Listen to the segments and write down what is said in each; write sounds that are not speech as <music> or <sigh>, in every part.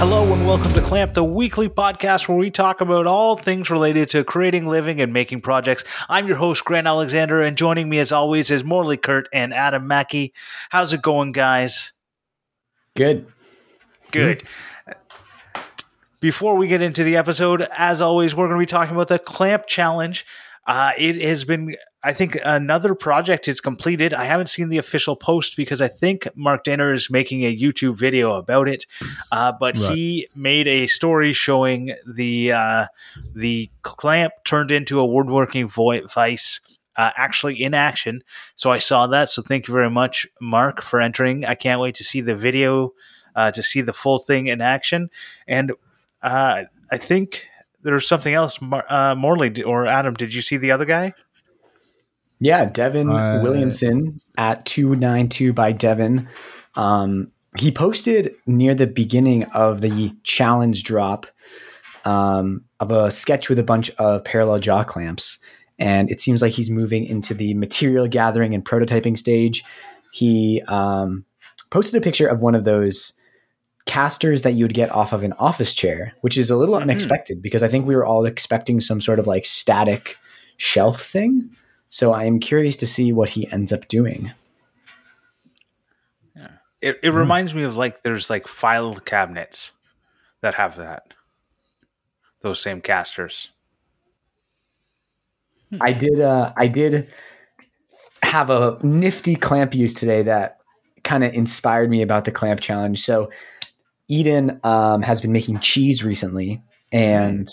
Hello and welcome to Clamp, the weekly podcast where we talk about all things related to creating, living, and making projects. I'm your host, Grant Alexander, and joining me as always is Morley Kurt and Adam Mackey. How's it going, guys? Good. Good. Before we get into the episode, as always, we're going to be talking about the Clamp Challenge. Uh, it has been, I think, another project is completed. I haven't seen the official post because I think Mark Danner is making a YouTube video about it. Uh, but right. he made a story showing the uh, the clamp turned into a woodworking vice. Uh, actually in action. So I saw that. So thank you very much, Mark, for entering. I can't wait to see the video, uh, to see the full thing in action. And uh, I think there's something else. Uh, Morley or Adam, did you see the other guy? Yeah, Devin uh, Williamson at 292 by Devin. Um, he posted near the beginning of the challenge drop um, of a sketch with a bunch of parallel jaw clamps. And it seems like he's moving into the material gathering and prototyping stage. He um, posted a picture of one of those casters that you would get off of an office chair, which is a little mm-hmm. unexpected because I think we were all expecting some sort of like static shelf thing. So I am curious to see what he ends up doing. Yeah. It, it mm. reminds me of like there's like file cabinets that have that. Those same casters. I did uh I did have a nifty clamp use today that kind of inspired me about the clamp challenge. So Eden um, has been making cheese recently, and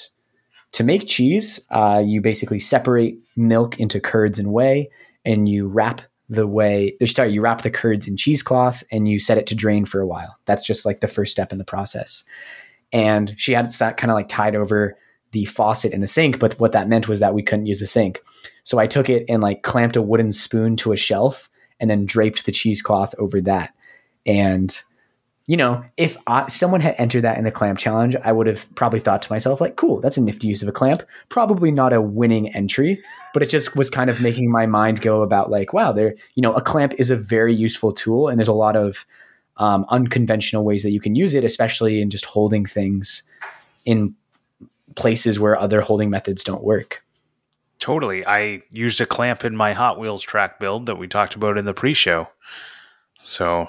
to make cheese, uh, you basically separate milk into curds and whey, and you wrap the whey. Sorry, you wrap the curds in cheesecloth and you set it to drain for a while. That's just like the first step in the process. And she had it kind of like tied over the faucet in the sink, but what that meant was that we couldn't use the sink. So I took it and like clamped a wooden spoon to a shelf and then draped the cheesecloth over that. And you know, if I, someone had entered that in the clamp challenge, I would have probably thought to myself, like, cool, that's a nifty use of a clamp. Probably not a winning entry, but it just was kind of making my mind go about, like, wow, there, you know, a clamp is a very useful tool, and there's a lot of um, unconventional ways that you can use it, especially in just holding things in places where other holding methods don't work. Totally. I used a clamp in my Hot Wheels track build that we talked about in the pre show. So,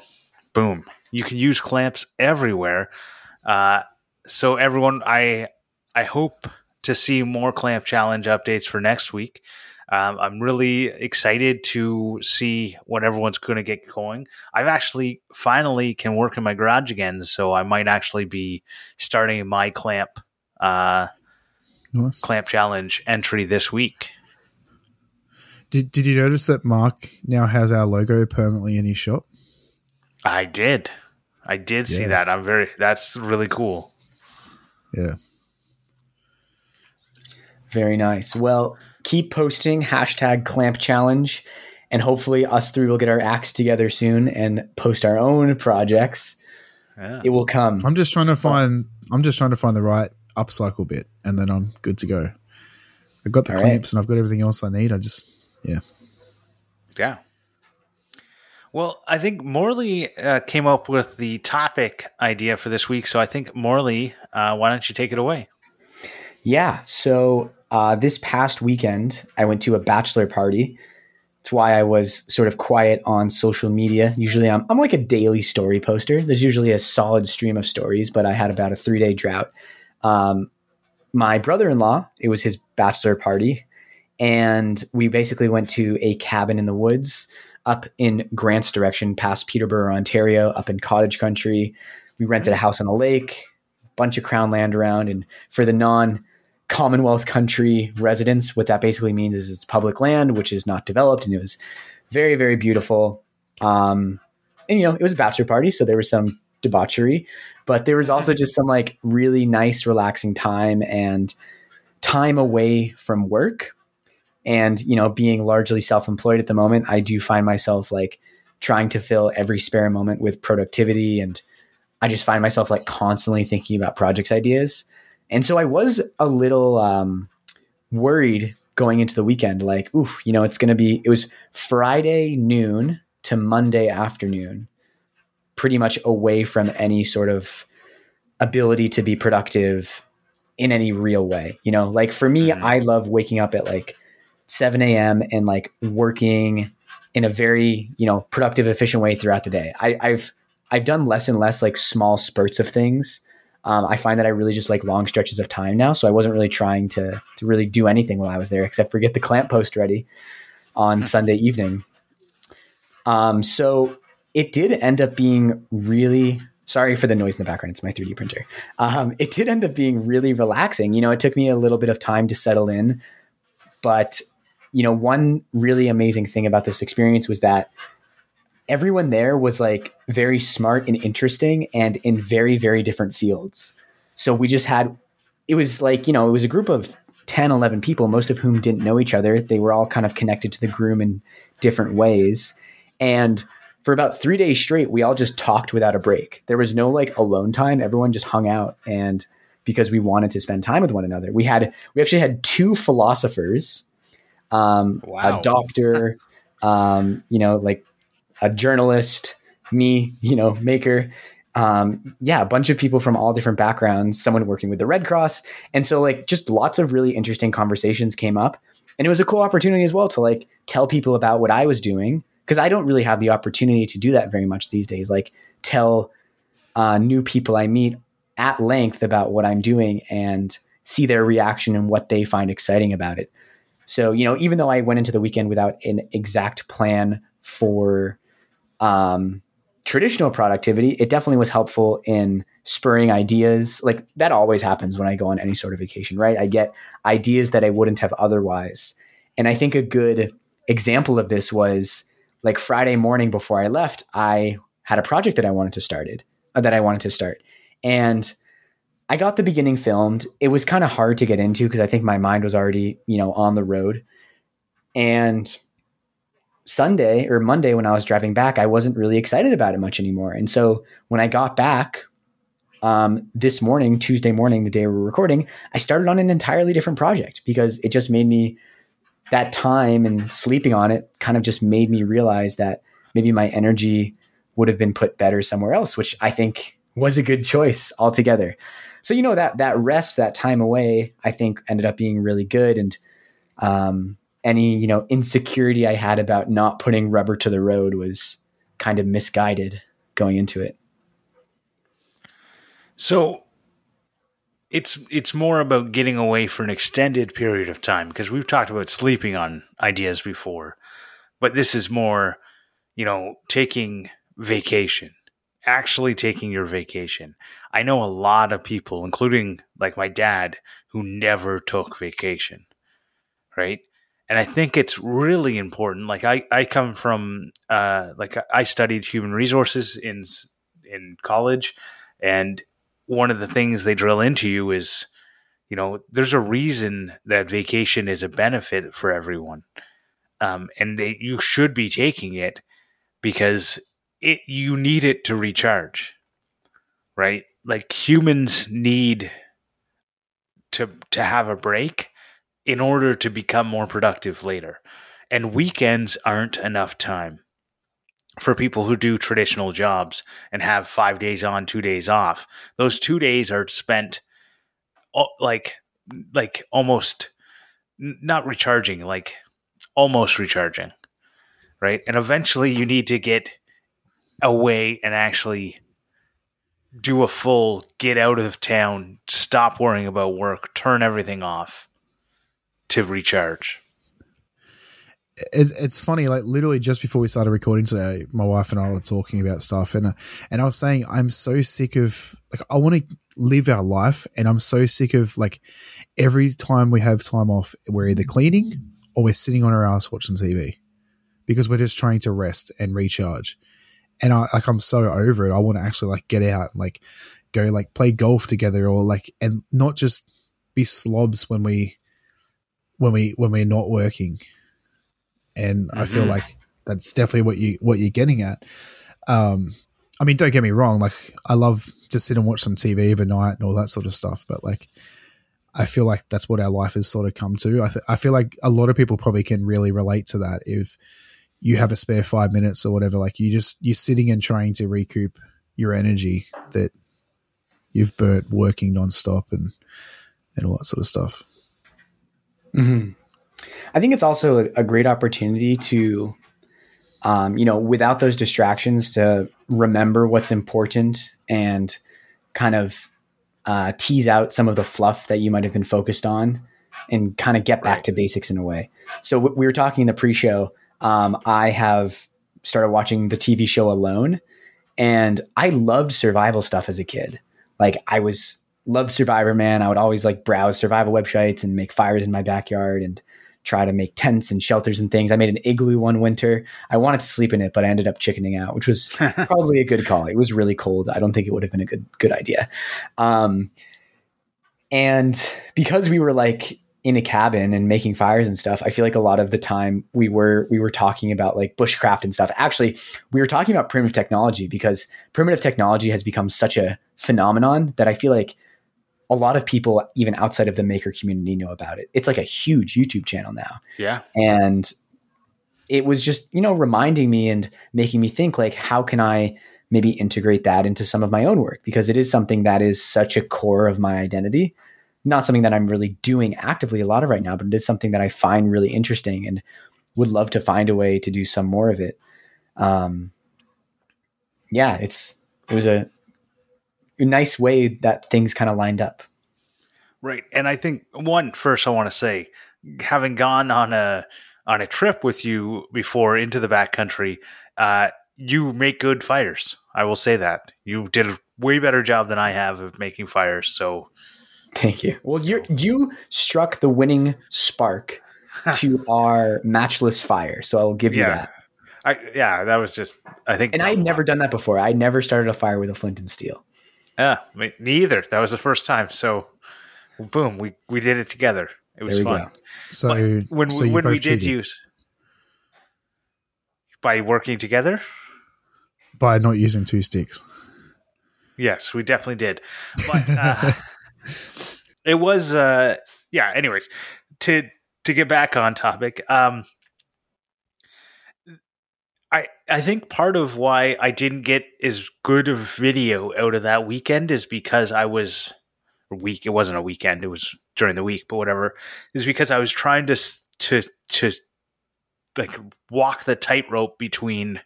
boom you can use clamps everywhere. Uh, so everyone, I I hope to see more clamp challenge updates for next week. Um, I'm really excited to see what everyone's going to get going. I've actually finally can work in my garage again, so I might actually be starting my clamp uh, nice. clamp challenge entry this week. Did Did you notice that Mark now has our logo permanently in his shop? I did. I did see that. I'm very. That's really cool. Yeah. Very nice. Well, keep posting hashtag clamp challenge, and hopefully us three will get our acts together soon and post our own projects. Yeah. It will come. I'm just trying to find. I'm just trying to find the right upcycle bit, and then I'm good to go. I've got the All clamps right. and I've got everything else I need. I just, yeah, yeah. Well, I think Morley uh, came up with the topic idea for this week. So I think, Morley, uh, why don't you take it away? Yeah. So uh, this past weekend, I went to a bachelor party. It's why I was sort of quiet on social media. Usually, I'm, I'm like a daily story poster. There's usually a solid stream of stories, but I had about a three day drought. Um, my brother in law, it was his bachelor party. And we basically went to a cabin in the woods up in Grant's direction, past Peterborough, Ontario, up in cottage country. We rented a house on a lake, bunch of crown land around, and for the non Commonwealth country residents, what that basically means is it's public land, which is not developed, and it was very, very beautiful. Um, and you know, it was a bachelor party, so there was some debauchery, but there was also just some like really nice, relaxing time and time away from work and, you know, being largely self employed at the moment, I do find myself like trying to fill every spare moment with productivity. And I just find myself like constantly thinking about projects ideas. And so I was a little um, worried going into the weekend, like, oof, you know, it's going to be, it was Friday noon to Monday afternoon, pretty much away from any sort of ability to be productive in any real way. You know, like for me, mm-hmm. I love waking up at like 7 a.m. and like working in a very, you know, productive, efficient way throughout the day. I, I've I've done less and less like small spurts of things. Um, I find that I really just like long stretches of time now. So I wasn't really trying to to really do anything while I was there except for get the clamp post ready on Sunday evening. Um, so it did end up being really sorry for the noise in the background. It's my 3D printer. Um, it did end up being really relaxing. You know, it took me a little bit of time to settle in, but you know, one really amazing thing about this experience was that everyone there was like very smart and interesting and in very, very different fields. So we just had, it was like, you know, it was a group of 10, 11 people, most of whom didn't know each other. They were all kind of connected to the groom in different ways. And for about three days straight, we all just talked without a break. There was no like alone time. Everyone just hung out and because we wanted to spend time with one another. We had we actually had two philosophers, um, wow. a doctor, um, you know, like a journalist, me, you know, maker. Um, yeah, a bunch of people from all different backgrounds, someone working with the Red Cross. And so like just lots of really interesting conversations came up. And it was a cool opportunity as well to like tell people about what I was doing because I don't really have the opportunity to do that very much these days. Like tell uh, new people I meet at length about what I'm doing and see their reaction and what they find exciting about it. So, you know, even though I went into the weekend without an exact plan for um, traditional productivity, it definitely was helpful in spurring ideas. Like that always happens when I go on any sort of vacation, right? I get ideas that I wouldn't have otherwise. And I think a good example of this was like Friday morning before I left, I had a project that I wanted to started uh, that I wanted to start. And I got the beginning filmed. It was kind of hard to get into because I think my mind was already, you know, on the road. And Sunday or Monday when I was driving back, I wasn't really excited about it much anymore. And so when I got back um, this morning, Tuesday morning, the day we are recording, I started on an entirely different project because it just made me that time and sleeping on it kind of just made me realize that maybe my energy would have been put better somewhere else, which I think was a good choice altogether. So you know that that rest, that time away, I think ended up being really good and um, any you know insecurity I had about not putting rubber to the road was kind of misguided going into it. So it's it's more about getting away for an extended period of time because we've talked about sleeping on ideas before, but this is more, you know, taking vacation, actually taking your vacation. I know a lot of people, including like my dad, who never took vacation, right? and I think it's really important. Like I, I come from, uh, like I studied human resources in in college, and one of the things they drill into you is, you know, there's a reason that vacation is a benefit for everyone, um, and they, you should be taking it because it you need it to recharge, right? Like humans need to to have a break in order to become more productive later. And weekends aren't enough time for people who do traditional jobs and have five days on, two days off. Those two days are spent like, like almost not recharging, like almost recharging, right? And eventually you need to get away and actually do a full get out of town, stop worrying about work, turn everything off to recharge. It's funny, like literally just before we started recording today, my wife and I were talking about stuff, and uh, and I was saying I'm so sick of like I want to live our life, and I'm so sick of like every time we have time off, we're either cleaning or we're sitting on our ass watching TV because we're just trying to rest and recharge. And I like I'm so over it. I want to actually like get out and like go like play golf together or like and not just be slobs when we when we when we're not working, and mm-hmm. I feel mm-hmm. like that's definitely what you what you're getting at. Um, I mean, don't get me wrong. Like, I love to sit and watch some TV overnight and all that sort of stuff. But like, I feel like that's what our life has sort of come to. I, th- I feel like a lot of people probably can really relate to that. If you have a spare five minutes or whatever, like you just you're sitting and trying to recoup your energy that you've burnt working nonstop and and all that sort of stuff. Mm-hmm. I think it's also a, a great opportunity to, um, you know, without those distractions, to remember what's important and kind of uh, tease out some of the fluff that you might have been focused on and kind of get back right. to basics in a way. So we were talking in the pre-show. Um, I have started watching the TV show Alone, and I loved survival stuff as a kid. Like I was loved Survivor Man. I would always like browse survival websites and make fires in my backyard and try to make tents and shelters and things. I made an igloo one winter. I wanted to sleep in it, but I ended up chickening out, which was <laughs> probably a good call. It was really cold. I don't think it would have been a good good idea. Um, and because we were like in a cabin and making fires and stuff, I feel like a lot of the time we were we were talking about like bushcraft and stuff. Actually, we were talking about primitive technology because primitive technology has become such a phenomenon that I feel like a lot of people even outside of the maker community know about it. It's like a huge YouTube channel now. Yeah. And it was just, you know, reminding me and making me think like how can I maybe integrate that into some of my own work because it is something that is such a core of my identity not something that I'm really doing actively a lot of right now, but it is something that I find really interesting and would love to find a way to do some more of it. Um, yeah, it's it was a, a nice way that things kind of lined up. Right, and I think one first I want to say, having gone on a on a trip with you before into the backcountry, uh, you make good fires. I will say that you did a way better job than I have of making fires. So Thank you. Well, you you struck the winning spark <laughs> to our matchless fire, so I'll give you yeah. that. I, yeah, that was just I think, and I had never done that before. I never started a fire with a flint and steel. Yeah, me, neither. That was the first time. So, boom, we we did it together. It was fun. Go. So but when so we, when we did use by working together, by not using two sticks. Yes, we definitely did. But uh, <laughs> it was uh yeah anyways to to get back on topic um I I think part of why I didn't get as good of video out of that weekend is because I was week. It wasn't a weekend. It was during the week, but whatever. Is because I was trying to to to like walk the tightrope between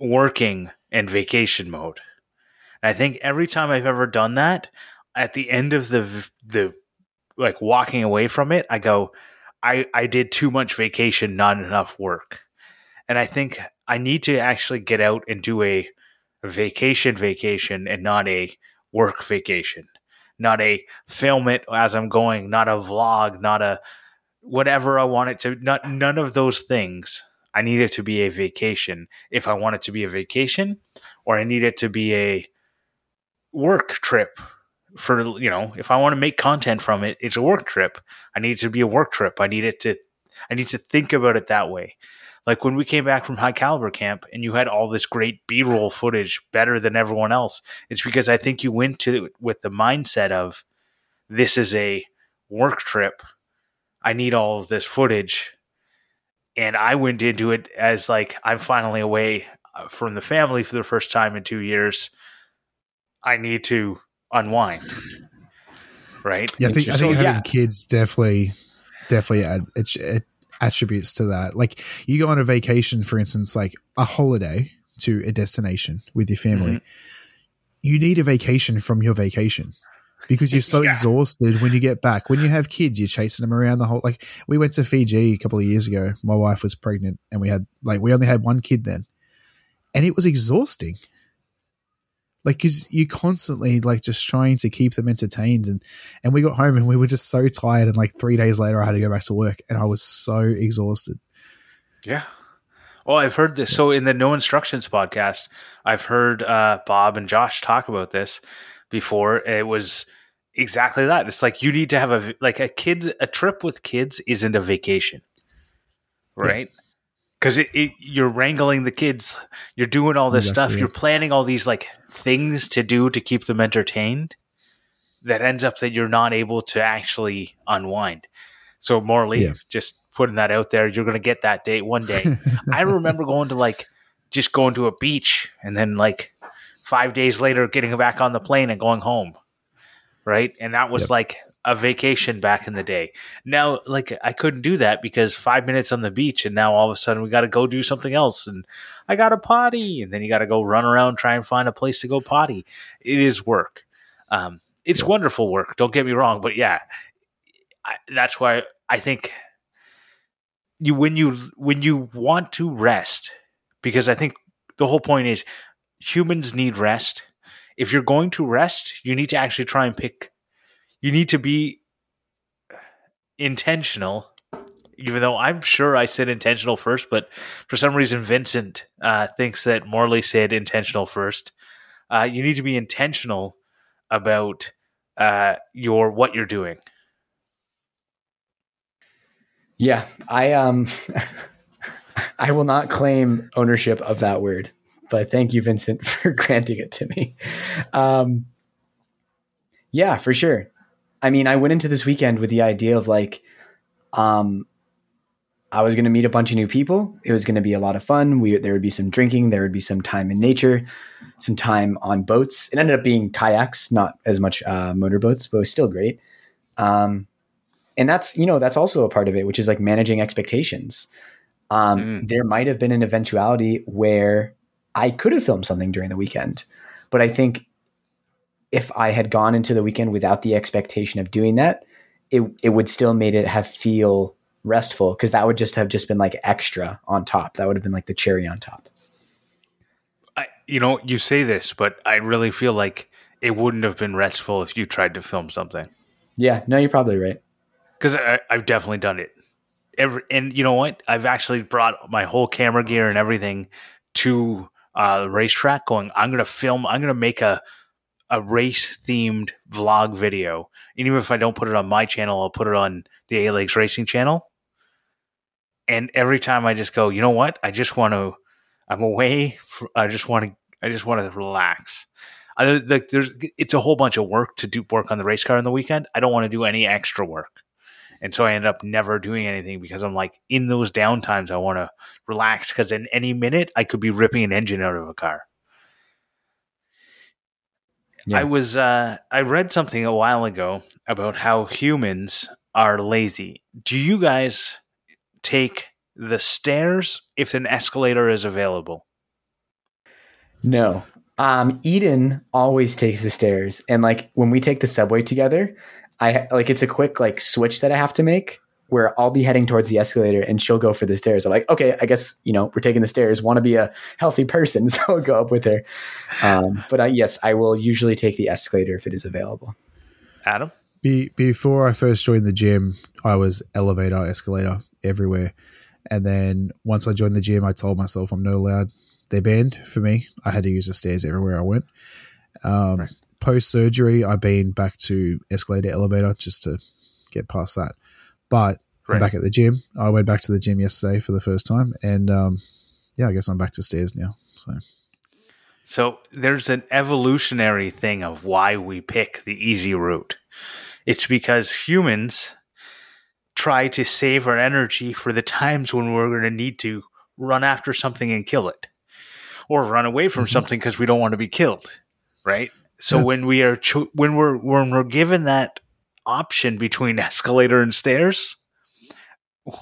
working and vacation mode. And I think every time I've ever done that, at the end of the the like walking away from it, I go, I I did too much vacation, not enough work, and I think I need to actually get out and do a vacation vacation and not a work vacation, not a film it as I'm going, not a vlog, not a whatever I want it to. Not none of those things. I need it to be a vacation if I want it to be a vacation, or I need it to be a work trip for you know if i want to make content from it it's a work trip. I need it to be a work trip. I need it to i need to think about it that way. Like when we came back from high caliber camp and you had all this great b-roll footage better than everyone else it's because i think you went to with the mindset of this is a work trip. I need all of this footage. And i went into it as like i'm finally away uh, from the family for the first time in two years. I need to unwind. Right. Yeah, I think I think so, having yeah. kids definitely definitely add, it, it attributes to that. Like you go on a vacation, for instance, like a holiday to a destination with your family. Mm-hmm. You need a vacation from your vacation because you're so <laughs> yeah. exhausted when you get back. When you have kids, you're chasing them around the whole. Like we went to Fiji a couple of years ago. My wife was pregnant, and we had like we only had one kid then, and it was exhausting like because you constantly like just trying to keep them entertained. And and we got home and we were just so tired. And like three days later i had to go back to work and i was so exhausted. Yeah. Oh i've heard this. So in the no instructions podcast i've heard uh, bob and josh talk about this before. It was exactly that. It's like you need to have a like a kid a trip with kids isn't a vacation right? yeah because you're wrangling the kids, you're doing all this exactly. stuff, you're planning all these like things to do to keep them entertained. That ends up that you're not able to actually unwind. So Morley, yeah. just putting that out there, you're gonna get that date one day. <laughs> I remember going to like just going to a beach and then like five days later getting back on the plane and going home. Right. And that was Yep. like a vacation back in the day. Now, like, I couldn't do that because five minutes on the beach, and now all of a sudden we got to go do something else. And I got to potty. And then you got to go run around, try and find a place to go potty. It is work. Um, it's wonderful work. Don't get me wrong. But yeah, I, that's why I think you when you when you want to rest because i think the whole point is humans need rest if you're going to rest you need to actually try and pick you need to be intentional even though i'm sure i said intentional first but for some reason vincent uh, thinks that morley said intentional first uh, you need to be intentional about uh, your what you're doing Yeah, I um <laughs> I will not claim ownership of that word, but thank you, Vincent, <laughs> for granting it to me. Um, yeah, for sure. I mean, I went into this weekend with the idea of like, um, I was going to meet a bunch of new people. It was going to be a lot of fun. We there would be some drinking, there would be some time in nature, some time on boats. It ended up being kayaks, not as much uh, motorboats, but it was still great. Um, and that's you know that's also a part of it which is like managing expectations um, Mm. there might have been an eventuality where i could have filmed something during the weekend but i think if i had gone into the weekend without the expectation of doing that it, it would still made it have feel restful because that would just have just been like extra on top that would have been like the cherry on top I, you know, you say this, but I really feel like it wouldn't have been restful if you tried to film something. yeah no you're probably right Because I've definitely done it. Every, and you know what? I've actually brought my whole camera gear and everything to uh, the racetrack. Going, I'm gonna film. I'm gonna make a a race themed vlog video. And even if I don't put it on my channel, I'll put it on the A Legs Racing channel. And every time I just go, you know what? I just want to. I'm away. I just want to. I just want to relax. I like. There's. It's a whole bunch of work to do work on the race car on the weekend. I don't want to do any extra work. And so I end up never doing anything because I'm like in those downtimes I want to relax because in any minute I could be ripping an engine out of a car. Yeah. I was uh, I read something a while ago about how humans are lazy. Do you guys take the stairs if an escalator is available? No. Um, Eden always takes the stairs, and like when we take the subway together, I like it's a quick like switch that I have to make where I'll be heading towards the escalator and she'll go for the stairs. I'm like, okay, I guess you know we're taking the stairs. Want to be a healthy person, <laughs> so I'll go up with her. Um, but I, yes, I will usually take the escalator if it is available. Adam? Be, before I first joined the gym, I was elevator, escalator everywhere. And then once I joined the gym, I told myself I'm not allowed. They're banned for me. I had to use the stairs everywhere I went. Um, Right. Post surgery, I've been back to escalator, elevator just to get past that. But Right. I'm back at the gym. I went back to the gym yesterday for the first time. And um, yeah, I guess I'm back to stairs now. So So there's an evolutionary thing of why we pick the easy route. It's because humans try to save our energy for the times when we're going to need to run after something and kill it or run away from Mhm. something because we don't want to be killed, right? So Yeah. when we are cho- when we're when we're given that option between <laughs> escalator and stairs,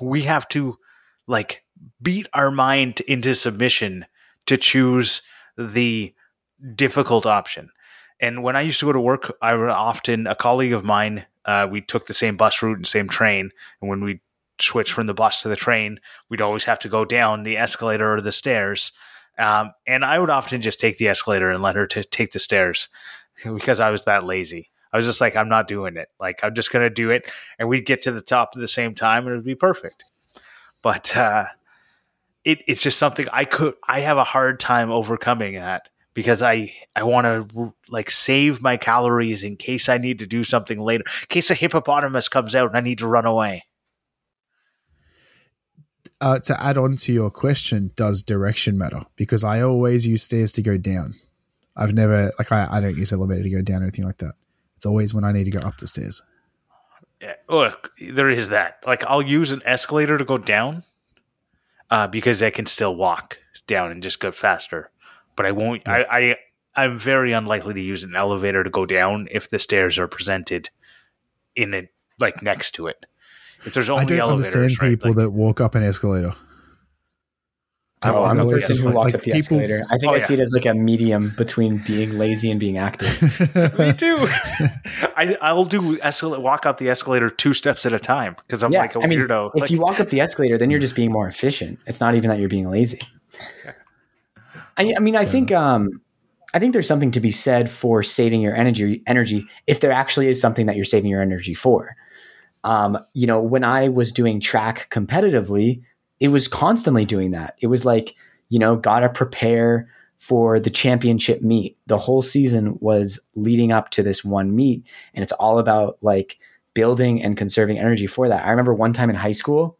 we have to like beat our mind into submission to choose the difficult option. And when I used to go to work, I would often a colleague of mine. Uh, we took the same bus route and same train, and when we switched from the bus to the train, we'd always have to go down the escalator or the stairs. Um, and I would often just take the escalator and let her to take the stairs because I was that lazy. I was just like, I'm not doing it. Like, I'm just going to do it. And we'd get to the top at the same time and it would be perfect. But uh, it, it's just something I could, I have a hard time overcoming that because I, I want to like save my calories in case I need to do something later, in case a hippopotamus comes out and I need to run away. uh, to add on to your question, does direction matter? Because I always use stairs to go down. I've never like I, I don't use elevator to go down or anything like that. It's always when I need to go up the stairs. Yeah, Look, there is that. Like, I'll use an escalator to go down uh, because I can still walk down and just go faster. But I won't. I, I I'm very unlikely to use an elevator to go down if the stairs are presented in it like next to it. If there's only I don't elevators, understand right, people like- that walk up an escalator. Oh, I've I'm a always person who like- walks like up the people- escalator. I think Oh, I yeah. see it as like a medium between being lazy and being active. <laughs> Me too. <laughs> I I'll do escal- walk up the escalator two steps at a time because I'm yeah, like a I mean, weirdo. if Like, you walk up the escalator, then you're just being more efficient. It's not even that you're being lazy. I, I mean, I think um, I think there's something to be said for saving your energy. Energy, if there actually is something that you're saving your energy for. Um, you know, when I was doing track competitively, it was constantly doing that. It was like, you know, gotta prepare for the championship meet. The whole season was leading up to this one meet, and it's all about like building and conserving energy for that. I remember one time in high school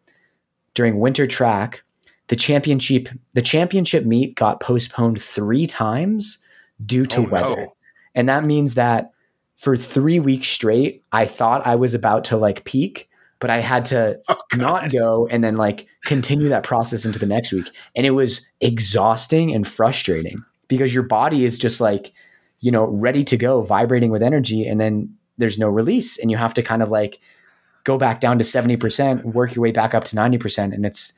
during winter track, the championship the championship meet got postponed 3 times due to Oh, no. weather. And that means that for 3 weeks straight, I thought I was about to like peak, but I had to <laughs> oh, not go and then like continue that process into the next week. And it was exhausting and frustrating because your body is just like, you know, ready to go, vibrating with energy. And then there's no release. And you have to kind of like go back down to 70%, work your way back up to 90%. And it's,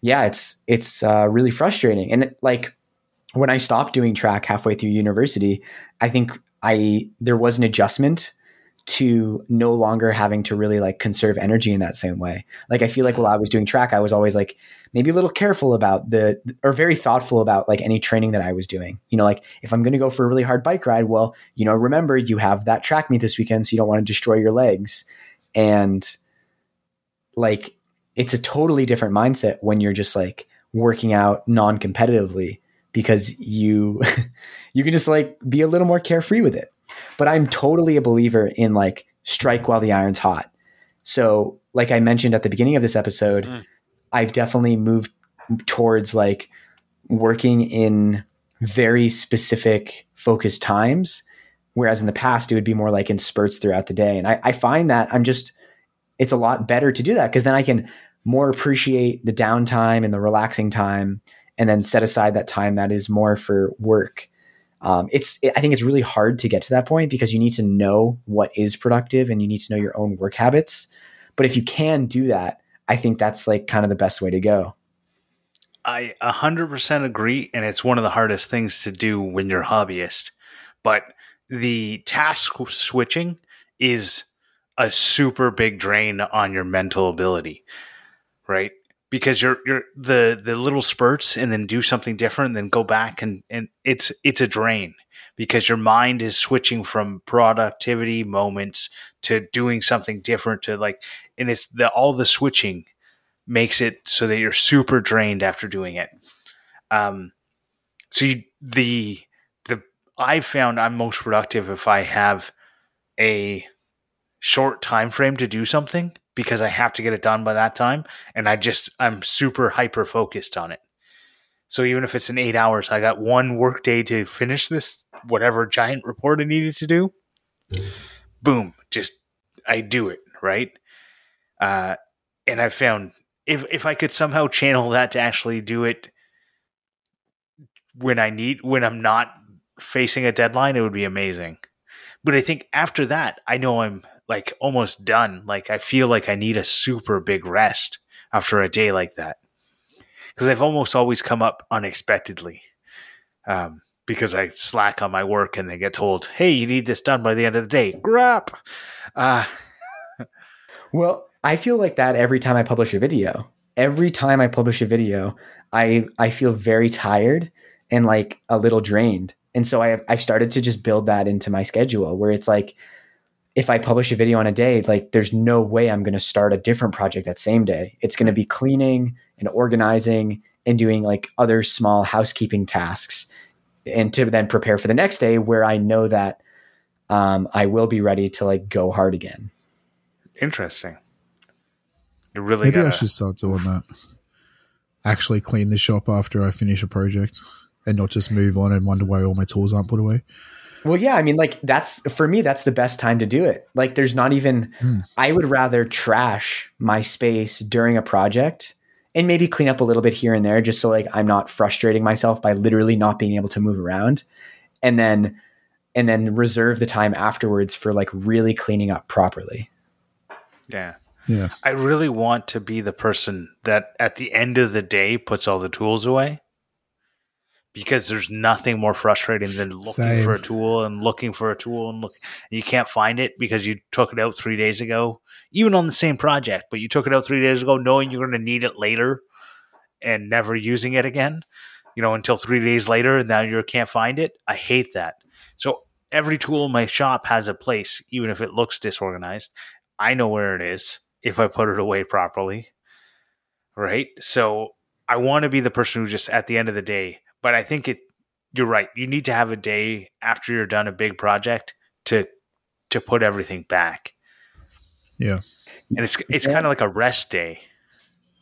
yeah, it's, it's uh, really frustrating. And it, like when I stopped doing track halfway through university, I think I, there was an adjustment to no longer having to really like conserve energy in that same way. Like I feel like while I was doing track, I was always like maybe a little careful about the or very thoughtful about like any training that I was doing. You know, like if I'm going to go for a really hard bike ride, well, you know, remember you have that track meet this weekend, so you don't want to destroy your legs. And like it's a totally different mindset when you're just like working out non-competitively because you <laughs> you can just like be a little more carefree with it but I'm totally a believer in like strike while the iron's hot. So, like I mentioned at the beginning of this episode, Mm. I've definitely moved towards like working in very specific focused times. Whereas in the past, it would be more like in spurts throughout the day. And I, I find that I'm just, it's a lot better to do that because then I can more appreciate the downtime and the relaxing time and then set aside that time that is more for work um, it's i think it's really hard to get to that point because you need to know what is productive and you need to know your own work habits but if you can do that i think that's like kind of the best way to go I 100% agree, and it's one of the hardest things to do when you're a hobbyist. But the task switching is a super big drain on your mental ability, right? Because you're you're the the little spurts and then do something different, and then go back and and it's it's a drain because your mind is switching from productivity moments to doing something different to like, and it's the all the switching makes it so that you're super drained after doing it. Um, so you, the the I found I'm most productive if I have a short time frame to do something because I have to get it done by that time, and I just I'm super hyper focused on it. So even if it's in eight hours, I got one work day to finish this whatever giant report I needed to do. Boom, just I do it right. Uh, and I found if if I could somehow channel that to actually do it when I need when I'm not facing a deadline, it would be amazing. But I think after that, I know I'm like almost done. Like I feel like I need a super big rest after a day like that because I've almost always come up unexpectedly. Um, because I slack on my work and they get told, "Hey, you need this done by the end of the day." Grap. Uh, <laughs> Well, I feel like that every time I publish a video. Every time I publish a video, I I feel very tired and like a little drained. And so I have, I've started to just build that into my schedule where it's like if I publish a video on a day, like there's no way I'm going to start a different project that same day. It's going to be cleaning and organizing and doing like other small housekeeping tasks and to then prepare for the next day where I know that um, I will be ready to like go hard again. interesting. You really Maybe I gotta, should start doing that. Actually, clean the shop after I finish a project, and not just move on and wonder why all my tools aren't put away. Well, yeah, I mean, like that's for me, that's the best time to do it. Like, there's not even, Hmm. I would rather trash my space during a project and maybe clean up a little bit here and there just so like I'm not frustrating myself by literally not being able to move around. and then and then reserve the time afterwards for like really cleaning up properly. Yeah. Yeah. I really want to be the person that at the end of the day puts all the tools away. Because there's nothing more frustrating than looking Same. for a tool and looking for a tool and look and you can't find it because you took it out three days ago, even on the same project, but you took it out three days ago knowing you're gonna need it later and never using it again, you know, until three days later and now you can't find it. I hate that. So every tool in my shop has a place, even if it looks disorganized. I know where it is if I put it away properly. Right. So I want to be the person who just at the end of the day, but I think it, you're right. You need to have a day after you're done a big project to, to put everything back. Yeah. And it's, it's Yeah. kind of like a rest day.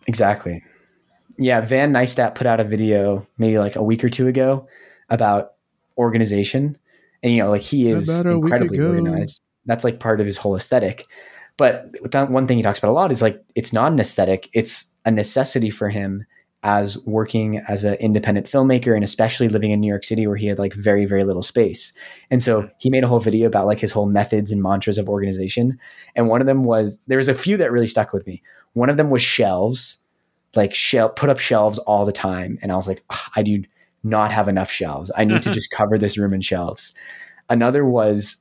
Exactly. Yeah, Van Neistat put out a video maybe like a week or two ago about organization. And you know, like he is About a week incredibly organized. That's like part of his whole aesthetic. But one thing he talks about a lot is like it's not an aesthetic, it's a necessity for him as working as an independent filmmaker and especially living in New York City where he had like very, very little space. And so he made a whole video about like his whole methods and mantras of organization. And one of them was there was a few that really stuck with me. One of them was shelves like shell put up shelves all the time and i was like "Ah, i do not have enough shelves i need to <laughs> just cover this room in shelves another was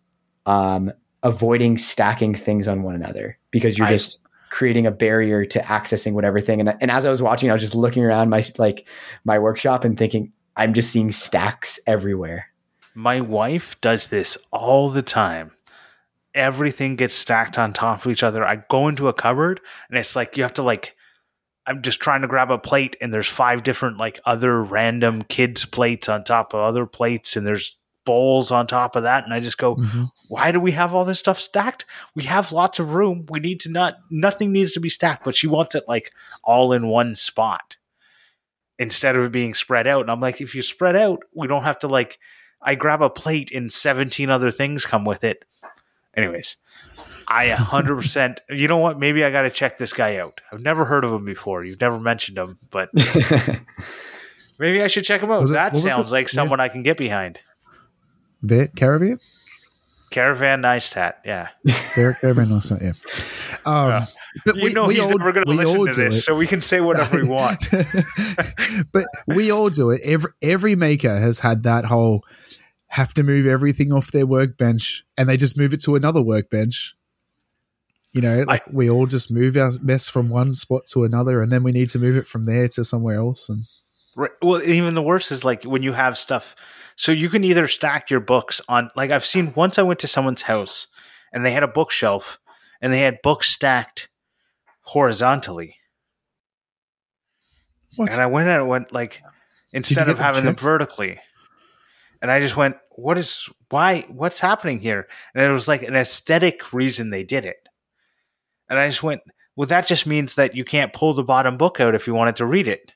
um, avoiding stacking things on one another because you're just creating a barrier to accessing whatever thing and, and as i was watching i was just looking around my like my workshop and thinking i'm just seeing stacks everywhere My wife does this all the time. Everything gets stacked on top of each other. I go into a cupboard and it's like you have to like I'm just trying to grab a plate and there's five different like other random kids plates on top of other plates and there's bowls on top of that and I just go Mhm. why do we have all this stuff stacked? We have lots of room. We need to not nothing needs to be stacked, but she wants it like all in one spot instead of it being spread out. And I'm like, if you spread out, we don't have to like I grab a plate and 17 other things come with it. Anyways, I 100%, <laughs> you know what? Maybe I got to check this guy out. I've never heard of him before. You've never mentioned him, but <laughs> maybe I should check him out. It- that sounds like Yeah. someone I can get behind. Vet Caravan? Caravan Neistat. Yeah. Car- Caravan nice, <laughs> yeah. Um, Yeah. but You know he's never going to we listen all to this, it. so we can say <laughs> whatever we want. <laughs> but we all do it. Every every maker has had that whole have to move everything off their workbench and they just move it to another workbench. You know, like we all just move our mess from one spot to another and then we need to move it from there to somewhere else and Right. Well, even the worst is like when you have stuff. So you can either stack your books on, like I've seen once I went to someone's house and they had a bookshelf and they had books stacked horizontally. what? And I went and went like, instead of having them vertically. And I just went, what is, why, what's happening here? And it was like an aesthetic reason they did it. And I just went, well, that just means that you can't pull the bottom book out if you wanted to read it.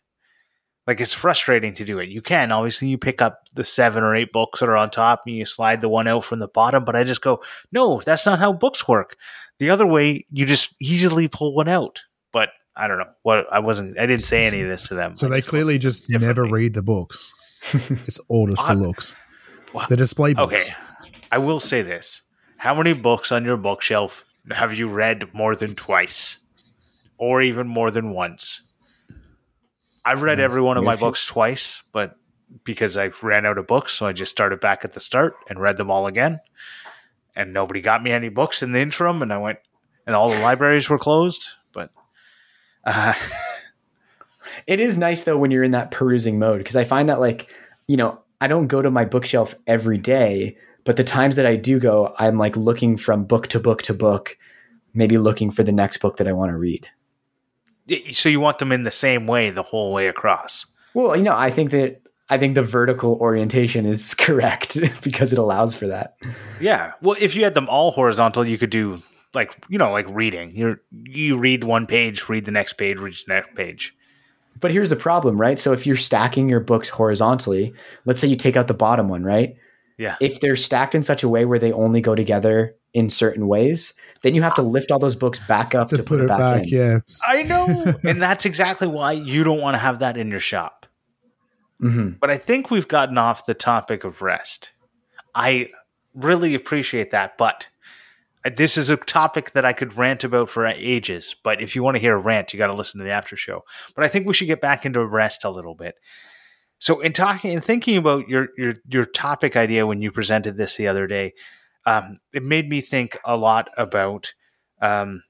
Like it's frustrating to do it. You can obviously you pick up the seven or eight books that are on top and you slide the one out from the bottom. But I just go, no, that's not how books work. The other way, you just easily pull one out. But I don't know what I wasn't. I didn't say any of this to them. so I they just clearly just never read the books. <laughs> it's all just for looks. Well, The display books. Okay, books. I will say this: How many books on your bookshelf have you read more than twice, or even more than once? I've read every one of my books twice, but because I ran out of books, so I just started back at the start and read them all again. And nobody got me any books in the interim, and I went, and all the libraries were closed. But uh, <laughs> It is nice though when you're in that perusing mode because I find that like, you know, I don't go to my bookshelf every day, but the times that I do go, I'm like looking from book to book to book, maybe looking for the next book that I want to read. So you want them in the same way the whole way across. Well, you know, I think that I think the vertical orientation is <laughs> correct <laughs> because it allows for that. Yeah. Well, if you had them all horizontal, you could do like you know, like reading. You you read one page, read the next page, read the next page. But here's the problem, right? So if you're stacking your books horizontally, let's say you take out the bottom one, right? Yeah. If they're stacked in such a way where they only go together in certain ways, then you have to lift all those books back up To, put, it back, in. yeah. I know, <laughs> and that's exactly why you don't want to have that in your shop. hmm But I think we've gotten off the topic of rest. I really appreciate that, but this is a topic that I could rant about for ages. But if you want to hear a rant, you got to listen to the after show. But I think we should get back into rest a little bit. So, in talking and thinking about your your your topic idea when you presented this the other day, um, it made me think a lot about um,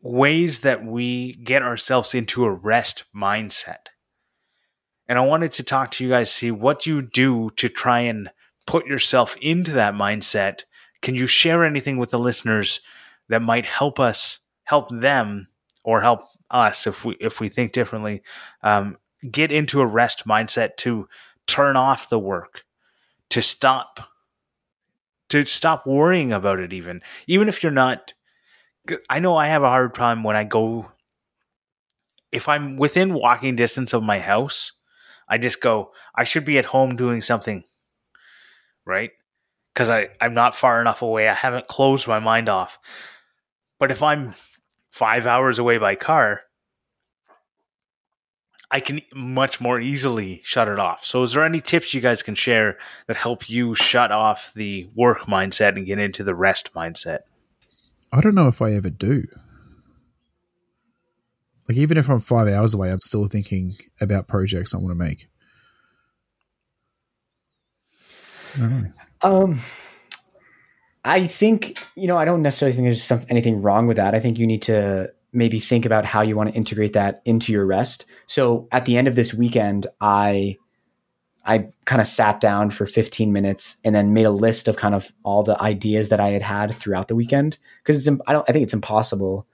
ways that we get ourselves into a rest mindset. And I wanted to talk to you guys, see what you do to try and put yourself into that mindset. Can you share anything with the listeners that might help us, help them, or help us if we if we think differently, um, get into a rest mindset to turn off the work, to stop, to stop worrying about it. Even even if you're not, I know I have a hard time when I go. If I'm within walking distance of my house, I just go, I should be at home doing something, right? Because I I'm not far enough away. I haven't closed my mind off. But if I'm five hours away by car, I can much more easily shut it off. So, is there any tips you guys can share that help you shut off the work mindset and get into the rest mindset? I don't know if I ever do. Like, even if I'm five hours away, I'm still thinking about projects I want to make. I um, I think you know I don't necessarily think there's some, anything wrong with that. I think you need to maybe think about how you want to integrate that into your rest. So at the end of this weekend, I I kind of sat down for 15 minutes and then made a list of kind of all the ideas that I had had throughout the weekend because it's I don't I think it's impossible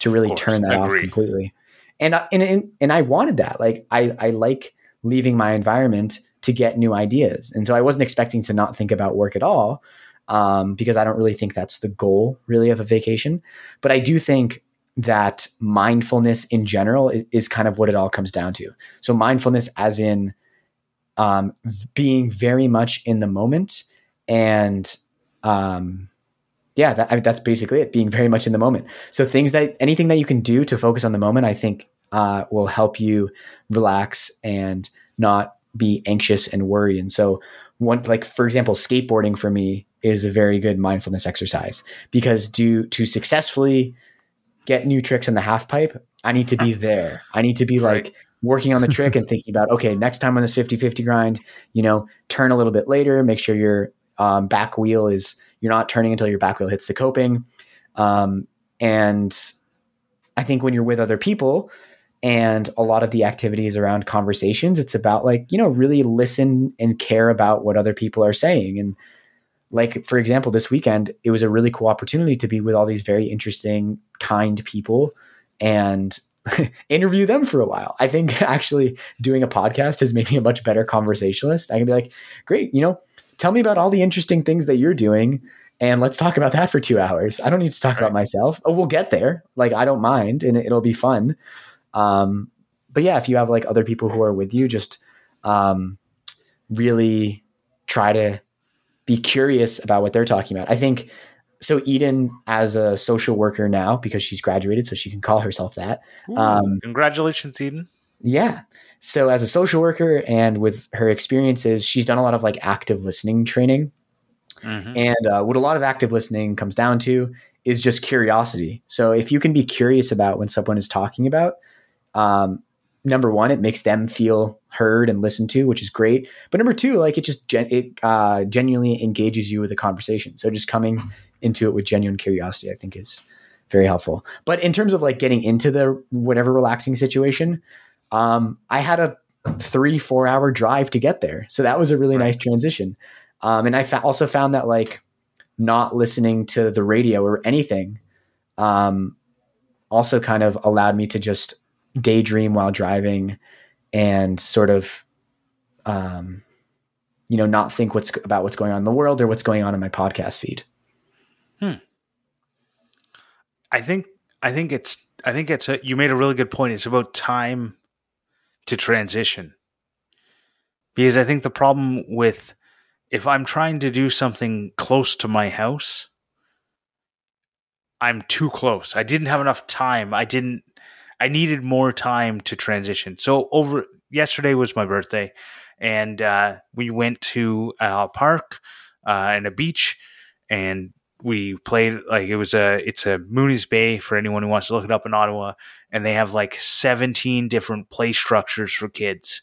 to really turn that off completely. And, I, and and and I wanted that. Like I I like leaving my environment to get new ideas. And so I wasn't expecting to not think about work at all um, because I don't really think that's the goal really of a vacation. But I do think that mindfulness in general is, is, kind of what it all comes down to. So mindfulness, as in um, being very much in the moment, and um, yeah, that, I mean, that's basically it. Being very much in the moment. So things that anything that you can do to focus on the moment, I think, uh, will help you relax and not be anxious and worry. And so, one like for example, skateboarding for me is a very good mindfulness exercise because do to successfully get new tricks in the half pipe, I need to be <laughs> there. I need to be right. like working on the trick and thinking about, okay, next time on this 50 50 grind, you know, turn a little bit later, make sure your um, back wheel is, you're not turning until your back wheel hits the coping. Um, and I think when you're with other people and a lot of the activities around conversations, it's about like, you know, really listen and care about what other people are saying. And like for example this weekend it was a really cool opportunity to be with all these very interesting kind people and <laughs> interview them for a while. I think <laughs> actually doing a podcast has made me a much better conversationalist. I can be like great you know tell me about all the interesting things that you're doing and let's talk about that for two hours. I don't need to talk right. about myself. Oh, we'll get there. Like i don't mind and it'll be fun. Um, but yeah if you have like other people who are with you just um, really try to be curious about what they're talking about. I think so. Eden, as a social worker now, because she's graduated, so she can call herself that. Ooh, um, congratulations, Eden. Yeah. So, as a social worker and with her experiences, she's done a lot of like active listening training. Mm-hmm. And uh, what a lot of active listening comes down to is just curiosity. So, if you can be curious about when someone is talking about, um, number one, it makes them feel heard and listened to, which is great. But number two, like it just gen- it uh, genuinely engages you with the conversation. So just coming into it with genuine curiosity, I think is very helpful. But in terms of like getting into the whatever relaxing situation, um, I had a three four hour drive to get there, so that was a really right. nice transition. Um, and I fa- also found that like not listening to the radio or anything um, also kind of allowed me to just daydream while driving and sort of um, you know not think what's about what's going on in the world or what's going on in my podcast feed. Hmm. I think i think it's i think it's a, you made a really good point. It's about time to transition. Because i think the problem with if i'm trying to do something close to my house i'm too close. I didn't have enough time. I didn't I needed more time to transition. So over yesterday was my birthday, and uh, we went to a park uh, and a beach, and we played like it was a it's a Mooney's Bay for anyone who wants to look it up in Ottawa, and they have like 17 different play structures for kids.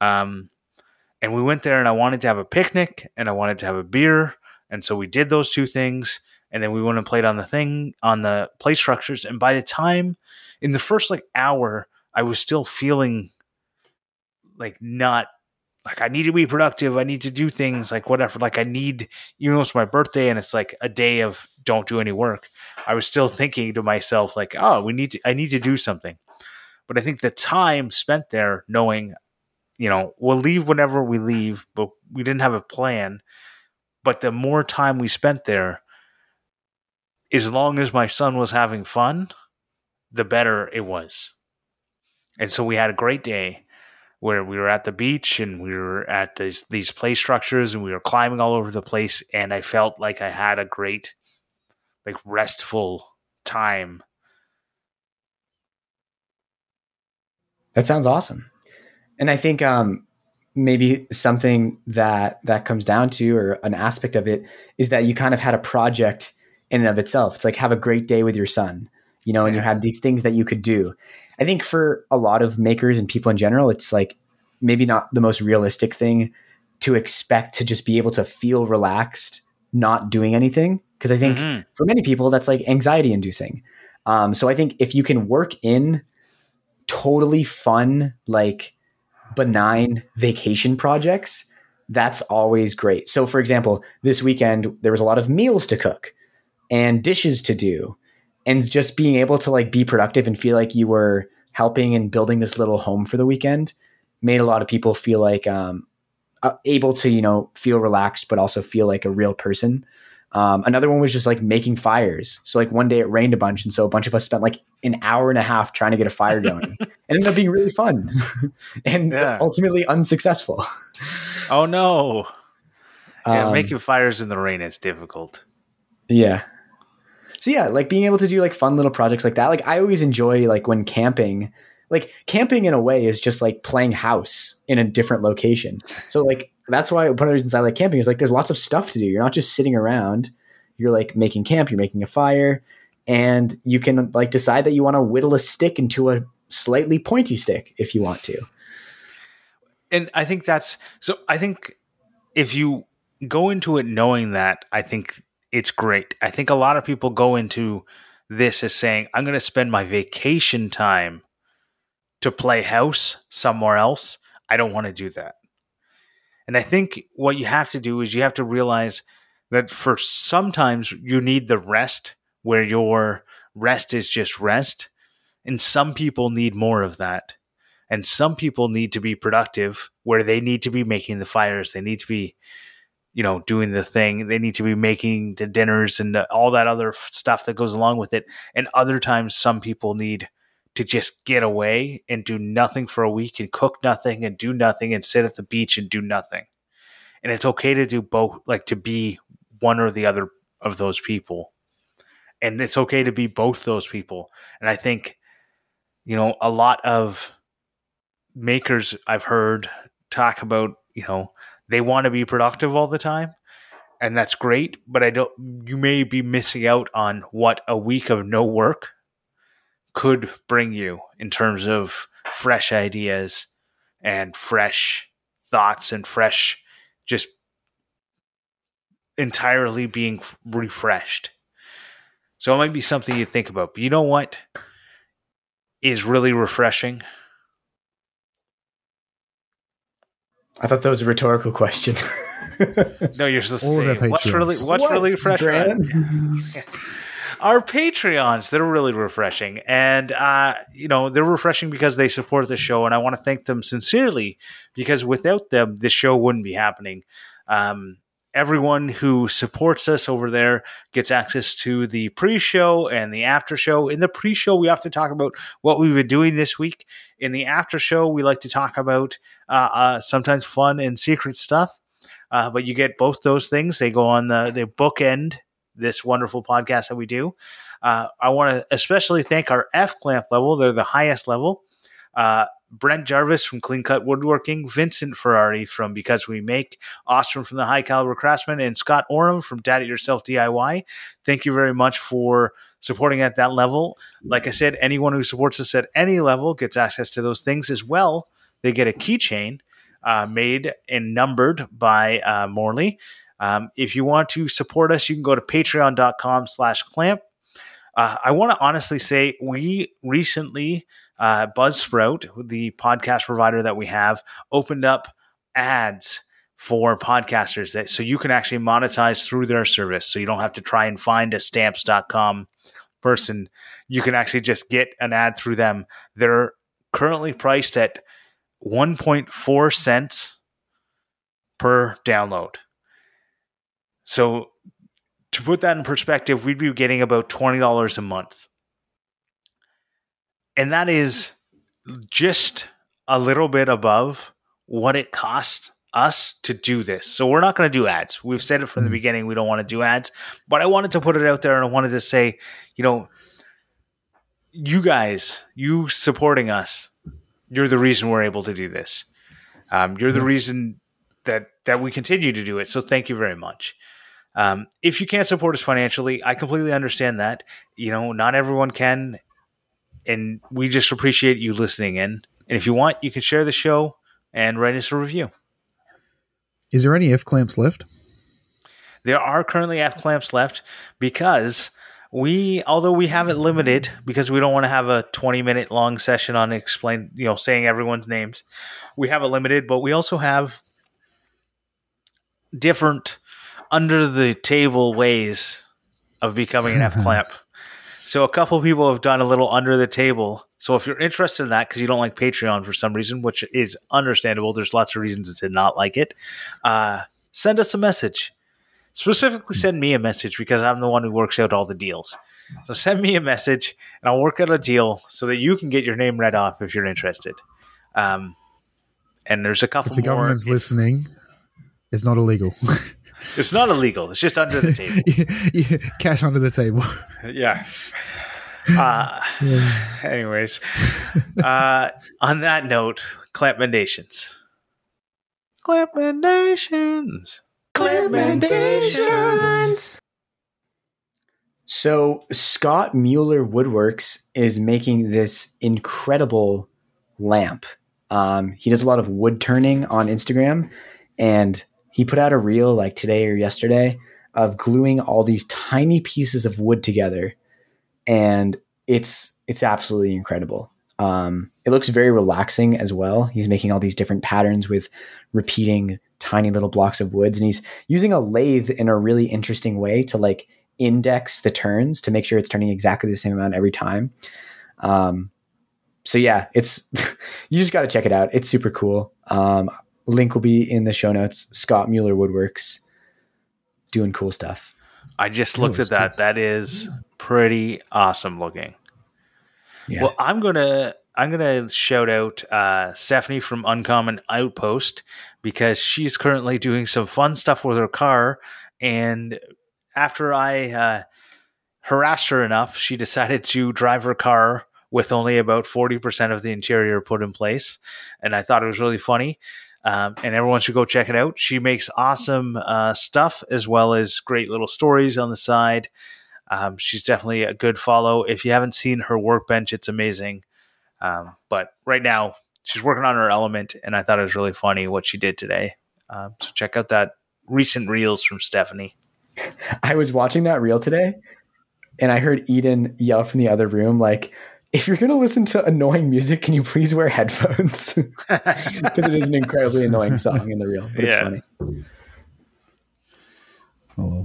Um, and we went there, and I wanted to have a picnic, and I wanted to have a beer, and so we did those two things, and then we went and played on the thing on the play structures, and by the time in the first like hour, I was still feeling like not like I need to be productive. I need to do things like whatever. Like I need, even though it's my birthday and it's like a day of don't do any work. I was still thinking to myself like, oh, we need to. I need to do something. But I think the time spent there, knowing, you know, we'll leave whenever we leave, but we didn't have a plan. But the more time we spent there, as long as my son was having fun, the better it was. And so we had a great day where we were at the beach and we were at these these play structures and we were climbing all over the place and I felt like I had a great like restful time. That sounds awesome. And I think um maybe something that that comes down to or an aspect of it is that you kind of had a project in and of itself. It's like have a great day with your son, you know, and you have these things that you could do. I think for a lot of makers and people in general, it's like maybe not the most realistic thing to expect to just be able to feel relaxed not doing anything. Because I think mm-hmm. for many people, that's like anxiety inducing. Um, so I think if you can work in totally fun, like benign vacation projects, that's always great. So, for example, this weekend, there was a lot of meals to cook and dishes to do and just being able to like be productive and feel like you were helping and building this little home for the weekend made a lot of people feel like um, uh, able to you know feel relaxed but also feel like a real person. Um, another one was just like making fires. So like one day it rained a bunch and so a bunch of us spent like an hour and a half trying to get a fire <laughs> going. It ended up being really fun <laughs> and yeah. ultimately unsuccessful. Oh no. Yeah um, making fires in the rain is difficult. Yeah so yeah, like being able to do like fun little projects like that. Like I always enjoy like when camping, like camping in a way is just like playing house in a different location. So like that's why one of the reasons I like camping is like there's lots of stuff to do. You're not just sitting around. You're like making camp, you're making a fire, and you can like decide that you want to whittle a stick into a slightly pointy stick if you want to. And I think that's so I think if you go into it knowing that, I think it's great. I think a lot of people go into this as saying, I'm going to spend my vacation time to play house somewhere else. I don't want to do that. And I think what you have to do is you have to realize that for sometimes you need the rest where your rest is just rest. And some people need more of that. And some people need to be productive where they need to be making the fires. They need to be you know, doing the thing. They need to be making the dinners and the, all that other stuff that goes along with it. And other times, some people need to just get away and do nothing for a week and cook nothing and do nothing and sit at the beach and do nothing. And it's okay to do both, like to be one or the other of those people. And it's okay to be both those people. And I think, you know, a lot of makers I've heard talk about, you know, they want to be productive all the time and that's great but i don't you may be missing out on what a week of no work could bring you in terms of fresh ideas and fresh thoughts and fresh just entirely being refreshed. So it might be something you think about but you know what is really refreshing I thought that was a rhetorical question. <laughs> no, you're just saying, what's really what's what, really refreshing? <laughs> Our Patreons, they're really refreshing, and uh, you know they're refreshing because they support the show, and I want to thank them sincerely because without them, this show wouldn't be happening. Um, everyone who supports us over there gets access to the pre-show and the after show. In the pre-show, we have to talk about what we've been doing this week. In the after show, we like to talk about uh, uh, sometimes fun and secret stuff. Uh, but you get both those things. They go on the they bookend this wonderful podcast that we do. Uh, I want to especially thank our F clamp level. They're the highest level. Brent Jarvis from Clean Cut Woodworking, Vincent Ferrari from Because We Make, Austin from the High Caliber Craftsman, and Scott Oram from Dad It Yourself DIY. Thank you very much for supporting at that level. Like I said, anyone who supports us at any level gets access to those things as well. They get a keychain uh, made and numbered by uh, Morley. Um, if you want to support us, you can go to patreon.com slash clamp. Uh, I want to honestly say we recently, uh, Buzzsprout, the podcast provider that we have, opened up ads for podcasters that so you can actually monetize through their service. So you don't have to try and find a stamps.com person. You can actually just get an ad through them. They're currently priced at 1.4 cents per download. So to put that in perspective, we'd be getting about $20 a month. And that is just a little bit above what it costs us to do this. So we're not going to do ads. We've said it from the beginning we don't want to do ads, but I wanted to put it out there and I wanted to say, you know, you guys, you supporting us, you're the reason we're able to do this. Um, you're the reason that that we continue to do it. So thank you very much. Um, if you can't support us financially, I completely understand that. You know, not everyone can, and we just appreciate you listening in. And if you want, you can share the show and write us a review. Is there any F clamps left? There are currently F clamps left because we, although we have it limited because we don't want to have a 20 minute long session on explain, you know, saying everyone's names. We have it limited, but we also have different under the table ways of becoming an F clamp. <laughs> So a couple people have done a little under the table. So if you're interested in that because you don't like Patreon for some reason, which is understandable, there's lots of reasons to not like it. Uh, send us a message. Specifically, send me a message because I'm the one who works out all the deals. So send me a message and I'll work out a deal so that you can get your name read off if you're interested. Um, and there's a couple. If the more. government's listening, it's not illegal. <laughs> It's not illegal. It's just under the <laughs> table. yeah, yeah, cash under the table. <laughs> yeah. Uh, anyways, uh, on that note, clampmendations. Clampmendations. Clampmendations. So Scott Mueller Woodworks is making this incredible lamp. Um, he does a lot of wood turning on Instagram, and he put out a reel like today or yesterday of gluing all these tiny pieces of wood together, and it's it's absolutely incredible. Um, it looks very relaxing as well. He's making all these different patterns with repeating tiny little blocks of woods, and he's using a lathe in a really interesting way to like index the turns to make sure it's turning exactly the same amount every time. Um, so yeah, it's <laughs> you just got to check it out. It's super cool. Um, link will be in the show notes. Scott Mueller Woodworks doing cool stuff. I just looked at that. That is pretty awesome looking. Yeah. Well, I'm gonna I'm gonna shout out uh, Stephanie from Uncommon Outpost because she's currently doing some fun stuff with her car, and after I uh, harassed her enough, she decided to drive her car with only about 40% of the interior put in place. And I thought it was really funny. Um, and everyone should go check it out. She makes awesome uh, stuff as well as great little stories on the side. Um, she's definitely a good follow. If you haven't seen her workbench, it's amazing. Um, but right now, she's working on her element, and I thought it was really funny what she did today. Um, so check out that recent reels from Stephanie. <laughs> I was watching that reel today and I heard Eden yell from the other room, like, if you're going to listen to annoying music, can you please wear headphones? <laughs> <laughs> Because it is an incredibly annoying song in the real, but it's Yeah. funny. Hello.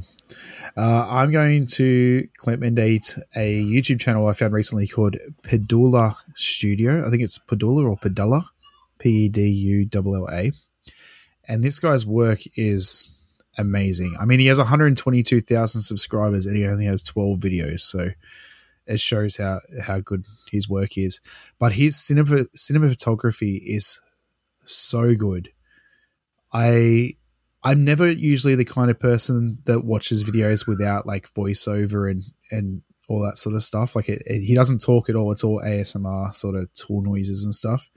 Uh, I'm going to clip mandate a YouTube channel I found recently called Pedulla Studio. I think it's Pedula or Pedula, P E D U L L A. And this guy's work is amazing. I mean, he has 122,000 subscribers and he only has 12 videos. So it shows how, how good his work is. But his cinema, cinematography is so good. I I'm never usually the kind of person that watches videos without like voiceover and and all that sort of stuff. Like it, it- he doesn't talk at all. It's all ASMR sort of tool noises and stuff.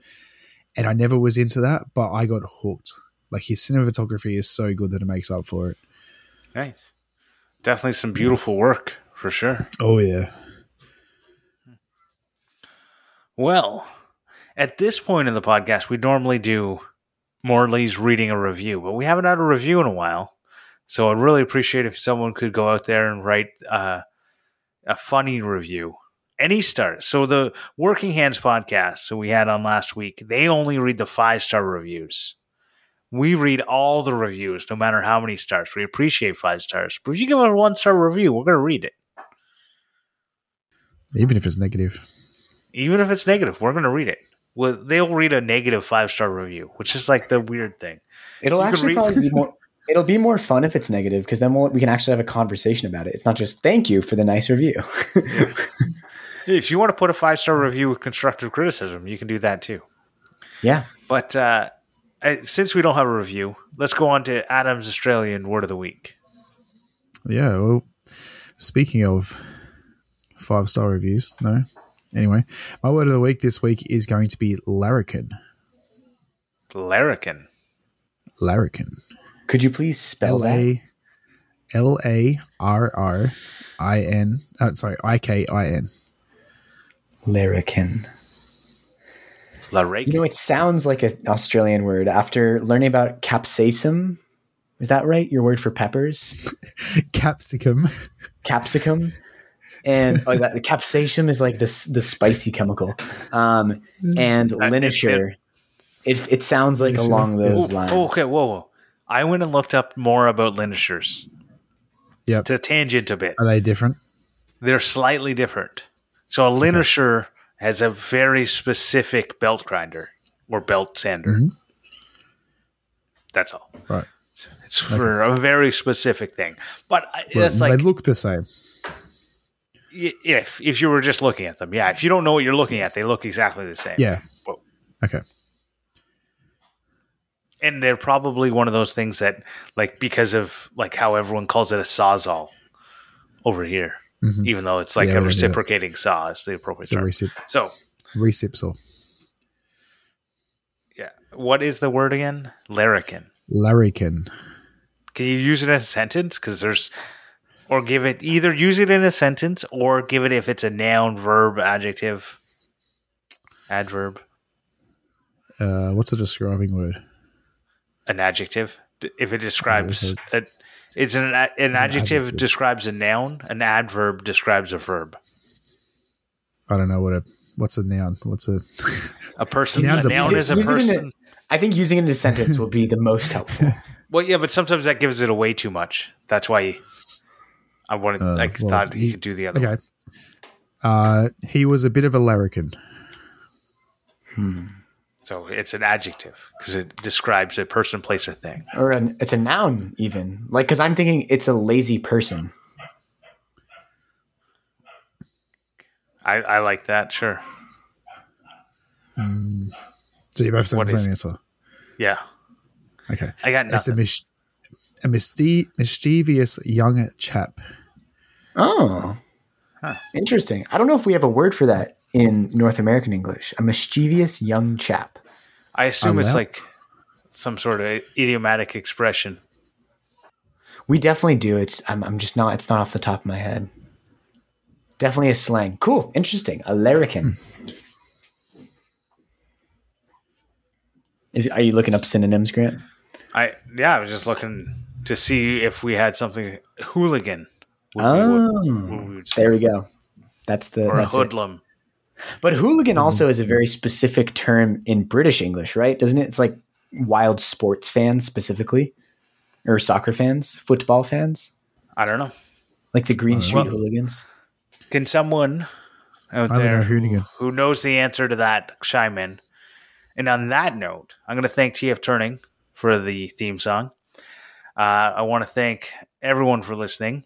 and I never was into that, but I got hooked. Like his cinematography is so good that it makes up for it. Nice. Definitely some beautiful work for sure. Oh yeah. Well, at this point in the podcast, we normally do Morley's reading a review, but we haven't had a review in a while. So I'd really appreciate if someone could go out there and write uh, a funny review. Any stars. So the Working Hands podcast, so we had on last week, they only read the five star reviews. We read all the reviews, no matter how many stars. We appreciate five stars. But if you give a one star review, we're going to read it. Even if it's negative. Even if it's negative, we're going to read it. Well, they'll read a negative five star review, which is like the weird thing. It'll You actually read- probably be <laughs> more. It'll be more fun if it's negative because then we'll, we can actually have a conversation about it. It's not just thank you for the nice review. <laughs> If you want to put a five star review with constructive criticism, you can do that too. yeah. But uh, I- since we don't have a review, let's go on to Adam's Australian word of the week. Yeah. Well, speaking of five star reviews, no. Anyway, my word of the week this week is going to be larrikin. Larrikin. Larrikin. Could you please spell L that? A L A R R I N. uh, Sorry, I K I N. Larrikin. Larrikin. You know, it sounds like an Australian word. After learning about capsaicum, is that right? Your word for peppers, <laughs> Capsicum. capsicum, and that, the capsaicum is like this the spicy chemical. Um, and Uh, linisher, it, it sounds like Linisher. along those Oh, lines. oh, okay, whoa, whoa. I went and looked up more about linishers Yep. to tangent a bit. Are they different? They're slightly different. So a linisher has a very specific belt grinder or belt sander. Mhm. That's all. Right. It's for a very specific thing. But I- that's Well, like they look the same. If if you were just looking at them, yeah. If you don't know what you're looking at, they look exactly the same. Yeah. Whoa. Okay. and they're probably one of those things that, like, because of like how everyone calls it a sawzall over here, Mhm. even though it's like Yeah, a we don't do that. reciprocating saw is the appropriate term. recip, so, recip saw. yeah, what is the word again? Larrikin. Larrikin. Can you use it in a sentence? Because there's, or give it either use it in a sentence or give it if it's a noun, verb, adjective, adverb, Uh, what's a describing word? an adjective. If it describes, a, it's an a- an adjective adjective. describes a noun. An adverb describes a verb. I don't know what a what's a noun. What's a A person. Noun's a a noun person. is a Use it in a- person. I think using it in a sentence will be the most helpful. <laughs> Well, yeah, but sometimes that gives it away too much. That's why I wanted. Uh, I well, thought he- you could do the other. one. okay? Uh, he was a bit of a larrikin. So it's an adjective because it describes a person, place, or thing. or an, it's a noun even like because i'm thinking it's a lazy person I, I like that. Sure. So you both said What the is- same answer. Yeah. Okay. I got It's a, nothing. mis- a misti- mischievous young chap. oh. Huh. interesting. I don't know if we have a word for that in north american english. A mischievous young chap. I assume it's like some sort of idiomatic expression. we definitely do. It's I'm, I'm just not it's not off the top of my head. Definitely a slang. Cool. Interesting. A larrikin Is, are you looking up synonyms grant? I yeah, I was just looking to see if we had something hooligan. oh what- what we would there we go that's the or a that's it. hoodlum. But hooligan also is a very specific term in British English, right? Doesn't it? It's like wild sports fans specifically, or soccer fans, football fans, I don't know. like the Green Street Well- hooligans. Can someone out I there know who, who knows the answer to that chime in? And on that note, I'm going to thank TF Turning for the theme song. Uh, I want to thank everyone for listening.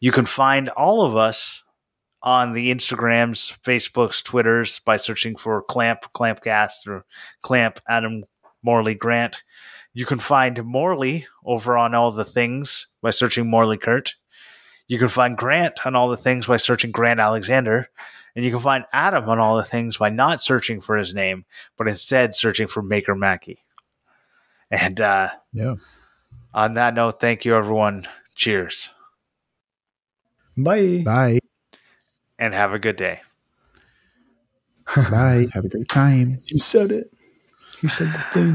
You can find all of us on the Instagrams, Facebooks, Twitters by searching for Clamp, Clampcast, or Clamp Adam Morley Grant. You can find Morley over on all the things by searching Morley Kert. You can find Grant on all the things by searching Grant Alexander. And you can find Adam on all the things by not searching for his name, but instead searching for Maker Mackie. And uh, Yeah. On that note, thank you, everyone. Cheers Bye. Bye. and have a good day. Bye. Have a great time. You said it. You said the thing.